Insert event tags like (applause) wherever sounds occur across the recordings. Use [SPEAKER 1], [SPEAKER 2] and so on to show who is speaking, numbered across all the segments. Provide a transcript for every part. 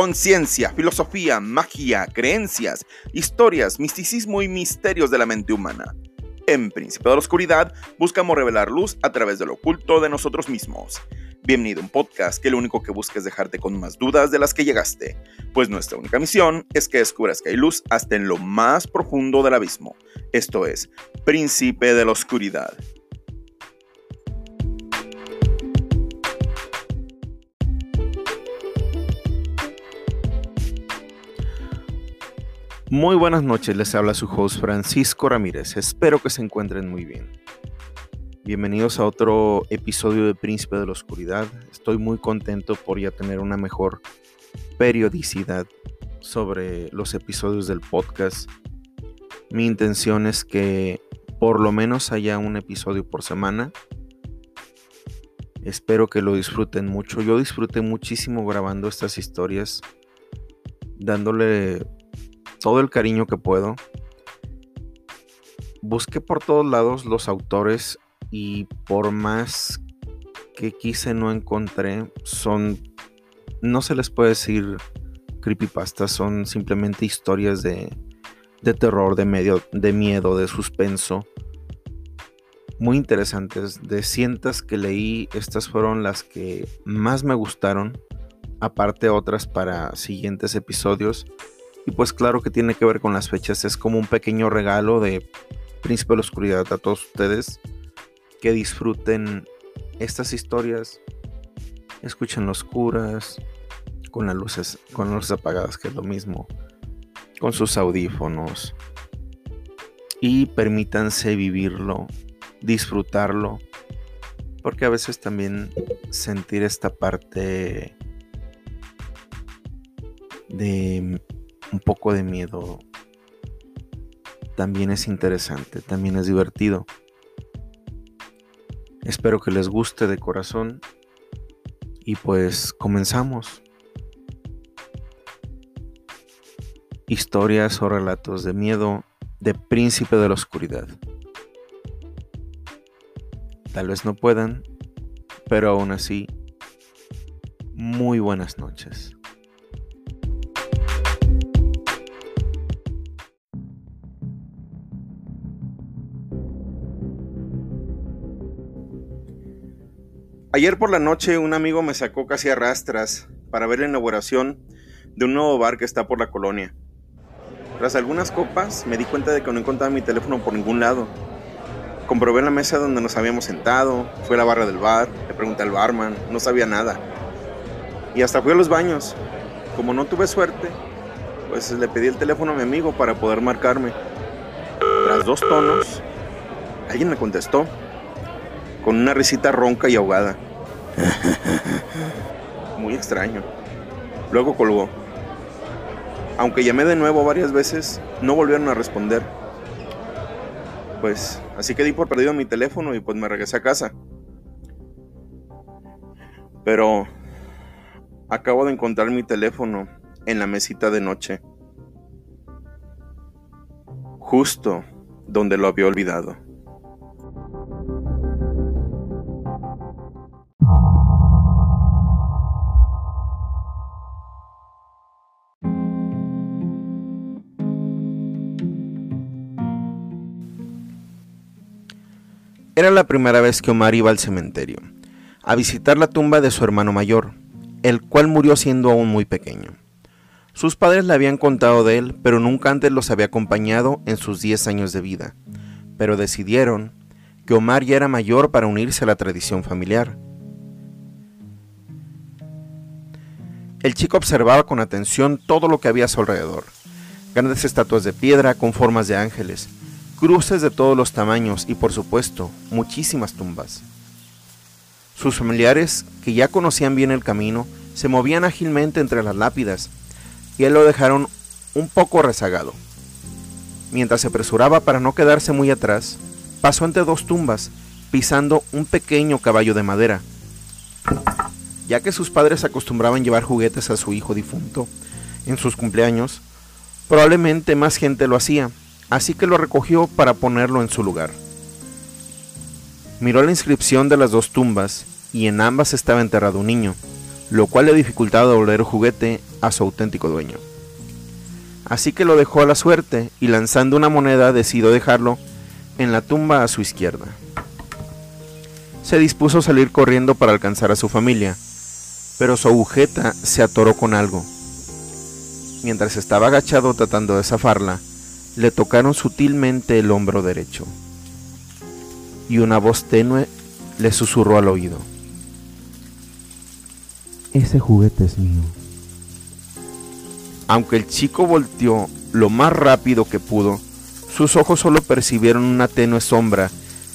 [SPEAKER 1] Conciencia, filosofía, magia, creencias, historias, misticismo y misterios de la mente humana. En Príncipe de la Oscuridad buscamos revelar luz a través de lo oculto de nosotros mismos. Bienvenido a un podcast que lo único que busca es dejarte con más dudas de las que llegaste, pues nuestra única misión es que descubras que hay luz hasta en lo más profundo del abismo. Esto es Príncipe de la Oscuridad. Muy buenas noches, les habla su host Francisco Ramírez. Espero que se encuentren muy bien. Bienvenidos a otro episodio de Príncipe de la Oscuridad. Estoy muy contento por ya tener una mejor periodicidad sobre los episodios del podcast. Mi intención es que por lo menos haya un episodio por semana. Espero que lo disfruten mucho. Yo disfruté muchísimo grabando estas historias, dándole todo el cariño que puedo. Busqué por todos lados los autores y por más que quise no encontré, son, no se les puede decir creepypastas, son simplemente historias de, de terror, de, medio, de miedo, de suspenso. Muy interesantes. De cientos que leí, estas fueron las que más me gustaron. Aparte otras para siguientes episodios. Y pues claro que tiene que ver con las fechas. Es como un pequeño regalo de Príncipe de la Oscuridad a todos ustedes. Que disfruten estas historias. Escuchen los curas. Con las luces, con las luces apagadas, que es lo mismo. Con sus audífonos. Y permítanse vivirlo. Disfrutarlo. Porque a veces también sentir esta parte de un poco de miedo también es interesante, también es divertido. Espero que les guste de corazón y pues comenzamos. Historias o relatos de miedo de príncipe de la oscuridad. Tal vez no puedan, pero aún así, muy buenas noches. Ayer por la noche un amigo me sacó casi a rastras para ver la inauguración de un nuevo bar que está por la colonia. Tras algunas copas me di cuenta de que no encontraba mi teléfono por ningún lado. Comprobé la mesa donde nos habíamos sentado, fui a la barra del bar, le pregunté al barman, no sabía nada. Y hasta fui a los baños. Como no tuve suerte, pues le pedí el teléfono a mi amigo para poder marcarme. Tras dos tonos, alguien me contestó con una risita ronca y ahogada. (laughs) Muy extraño. Luego colgó. Aunque llamé de nuevo varias veces, no volvieron a responder. Pues así que di por perdido mi teléfono y pues me regresé a casa. Pero acabo de encontrar mi teléfono en la mesita de noche. Justo donde lo había olvidado. Era la primera vez que Omar iba al cementerio, a visitar la tumba de su hermano mayor, el cual murió siendo aún muy pequeño. Sus padres le habían contado de él, pero nunca antes los había acompañado en sus 10 años de vida, pero decidieron que Omar ya era mayor para unirse a la tradición familiar. El chico observaba con atención todo lo que había a su alrededor. Grandes estatuas de piedra con formas de ángeles, cruces de todos los tamaños y por supuesto muchísimas tumbas. Sus familiares, que ya conocían bien el camino, se movían ágilmente entre las lápidas y él lo dejaron un poco rezagado. Mientras se apresuraba para no quedarse muy atrás, pasó entre dos tumbas, pisando un pequeño caballo de madera. Ya que sus padres acostumbraban llevar juguetes a su hijo difunto en sus cumpleaños, probablemente más gente lo hacía, así que lo recogió para ponerlo en su lugar. Miró la inscripción de las dos tumbas y en ambas estaba enterrado un niño, lo cual le dificultaba devolver el juguete a su auténtico dueño. Así que lo dejó a la suerte y lanzando una moneda decidió dejarlo en la tumba a su izquierda. Se dispuso a salir corriendo para alcanzar a su familia, pero su agujeta se atoró con algo. Mientras estaba agachado tratando de zafarla, le tocaron sutilmente el hombro derecho y una voz tenue le susurró al oído.
[SPEAKER 2] Ese juguete es mío.
[SPEAKER 1] Aunque el chico volteó lo más rápido que pudo, sus ojos solo percibieron una tenue sombra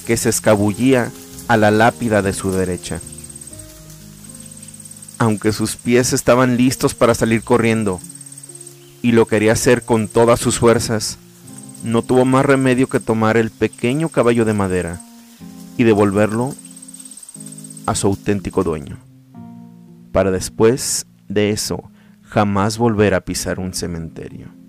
[SPEAKER 1] que se escabullía a la lápida de su derecha. Aunque sus pies estaban listos para salir corriendo y lo quería hacer con todas sus fuerzas, no tuvo más remedio que tomar el pequeño caballo de madera y devolverlo a su auténtico dueño, para después de eso jamás volver a pisar un cementerio.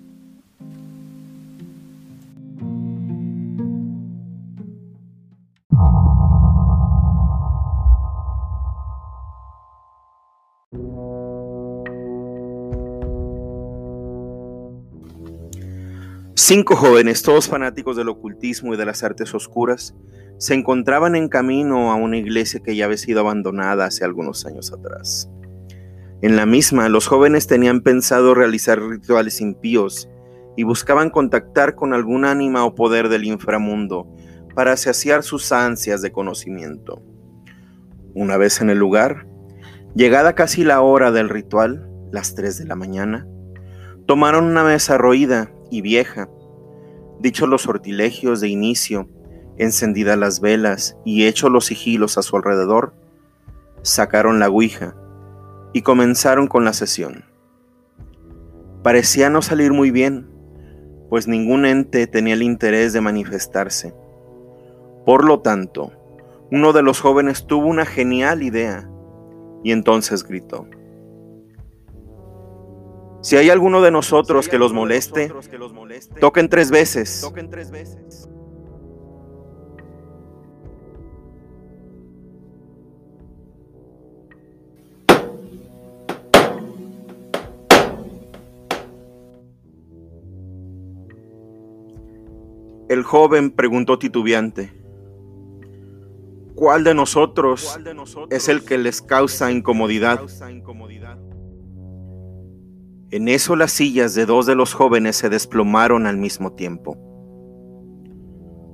[SPEAKER 1] Cinco jóvenes, todos fanáticos del ocultismo y de las artes oscuras, se encontraban en camino a una iglesia que ya había sido abandonada hace algunos años atrás. En la misma, los jóvenes tenían pensado realizar rituales impíos y buscaban contactar con algún ánima o poder del inframundo para saciar sus ansias de conocimiento. Una vez en el lugar, llegada casi la hora del ritual, las 3 de la mañana, tomaron una mesa roída y vieja. Dichos los sortilegios de inicio, encendidas las velas y hechos los sigilos a su alrededor, sacaron la ouija y comenzaron con la sesión. Parecía no salir muy bien, pues ningún ente tenía el interés de manifestarse. Por lo tanto, uno de los jóvenes tuvo una genial idea y entonces gritó. Si hay alguno de nosotros que los moleste, toquen tres veces. El joven preguntó titubeante, ¿cuál de nosotros es el que les causa incomodidad? En eso las sillas de dos de los jóvenes se desplomaron al mismo tiempo,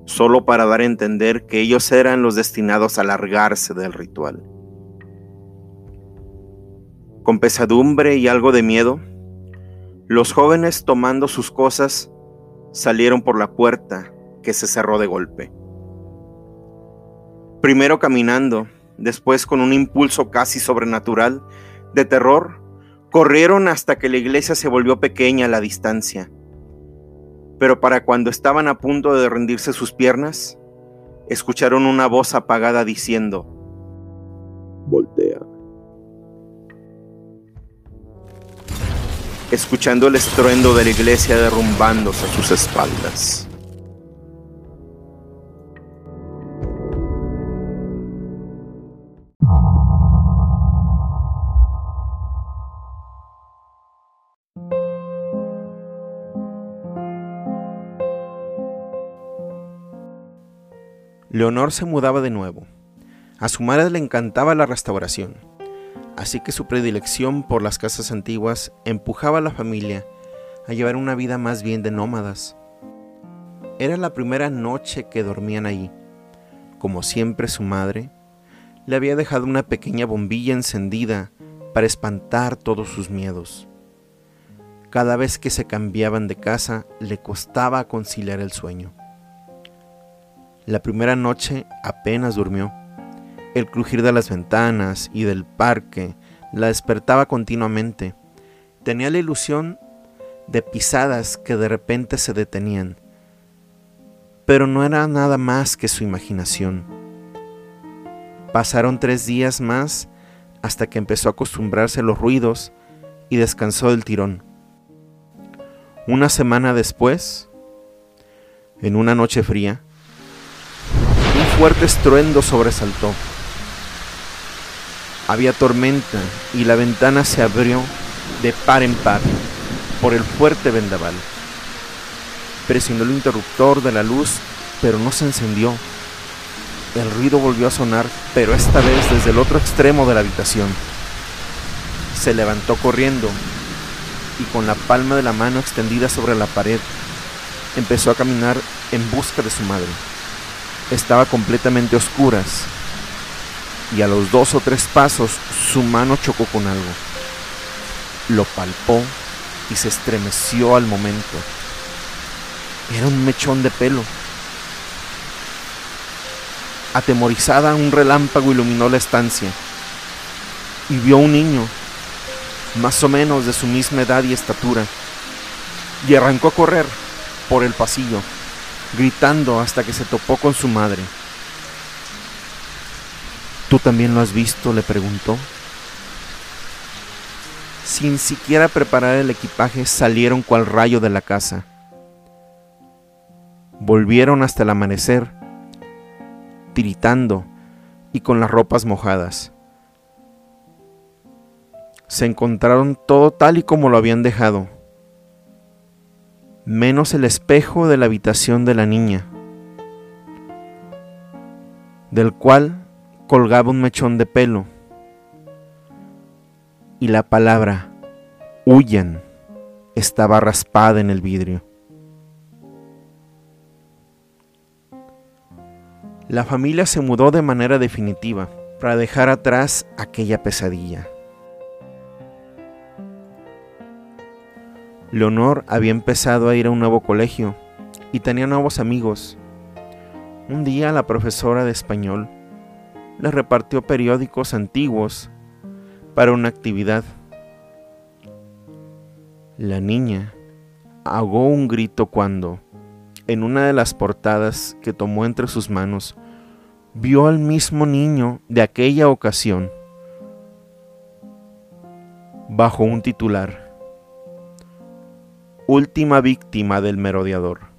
[SPEAKER 1] solo para dar a entender que ellos eran los destinados a largarse del ritual. Con pesadumbre y algo de miedo, los jóvenes tomando sus cosas salieron por la puerta que se cerró de golpe. Primero caminando, después con un impulso casi sobrenatural de terror, corrieron hasta que la iglesia se volvió pequeña a la distancia. Pero para cuando estaban a punto de rendirse sus piernas, escucharon una voz apagada diciendo, Voltea. escuchando el estruendo de la iglesia derrumbándose a sus espaldas. Leonor se mudaba de nuevo. A su madre le encantaba la restauración así que su predilección por las casas antiguas empujaba a la familia a llevar una vida más bien de nómadas. Era la primera noche que dormían allí. Como siempre su madre le había dejado una pequeña bombilla encendida para espantar todos sus miedos. Cada vez que se cambiaban de casa le costaba conciliar el sueño. La primera noche apenas durmió el crujir de las ventanas y del parque la despertaba continuamente. Tenía la ilusión de pisadas que de repente se detenían, pero no era nada más que su imaginación. Pasaron tres días más hasta que empezó a acostumbrarse a los ruidos y descansó del tirón. Una semana después, en una noche fría, fuerte estruendo sobresaltó. Había tormenta y la ventana se abrió de par en par por el fuerte vendaval. Presionó el interruptor de la luz, pero no se encendió. El ruido volvió a sonar, pero esta vez desde el otro extremo de la habitación. Se levantó corriendo y con la palma de la mano extendida sobre la pared, empezó a caminar en busca de su madre. Estaba completamente oscuras y a los dos o tres pasos su mano chocó con algo. Lo palpó y se estremeció al momento. Era un mechón de pelo. Atemorizada, un relámpago iluminó la estancia y vio un niño, más o menos de su misma edad y estatura, y arrancó a correr por el pasillo, gritando hasta que se topó con su madre. ¿Tú también lo has visto? le preguntó. Sin siquiera preparar el equipaje salieron cual rayo de la casa. Volvieron hasta el amanecer tiritando y con las ropas mojadas. Se encontraron todo tal y como lo habían dejado, menos el espejo de la habitación de la niña, del cual colgaba un mechón de pelo, y la palabra huyan estaba raspada en el vidrio. La familia se mudó de manera definitiva para dejar atrás aquella pesadilla. Leonor había empezado a ir a un nuevo colegio y tenía nuevos amigos. Un día la profesora de español le repartió periódicos antiguos para una actividad. La niña ahogó un grito cuando, en una de las portadas que tomó entre sus manos, vio al mismo niño de aquella ocasión bajo un titular. Última víctima del merodeador.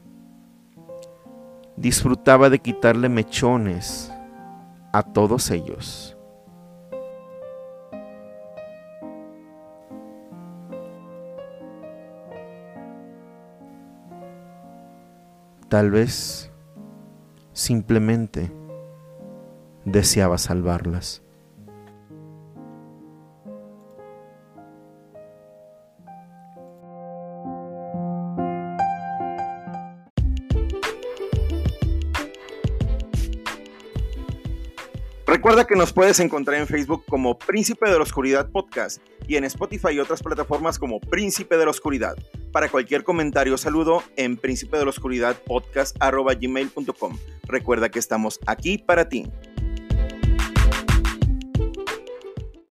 [SPEAKER 1] Disfrutaba de quitarle mechones a todos ellos. Tal vez simplemente deseaba salvarlas.
[SPEAKER 3] Recuerda que nos puedes encontrar en Facebook como Príncipe de la Oscuridad Podcast y en Spotify y otras plataformas como Príncipe de la Oscuridad. Para cualquier comentario o saludo en príncipe de la oscuridad podcast Recuerda que estamos aquí para ti.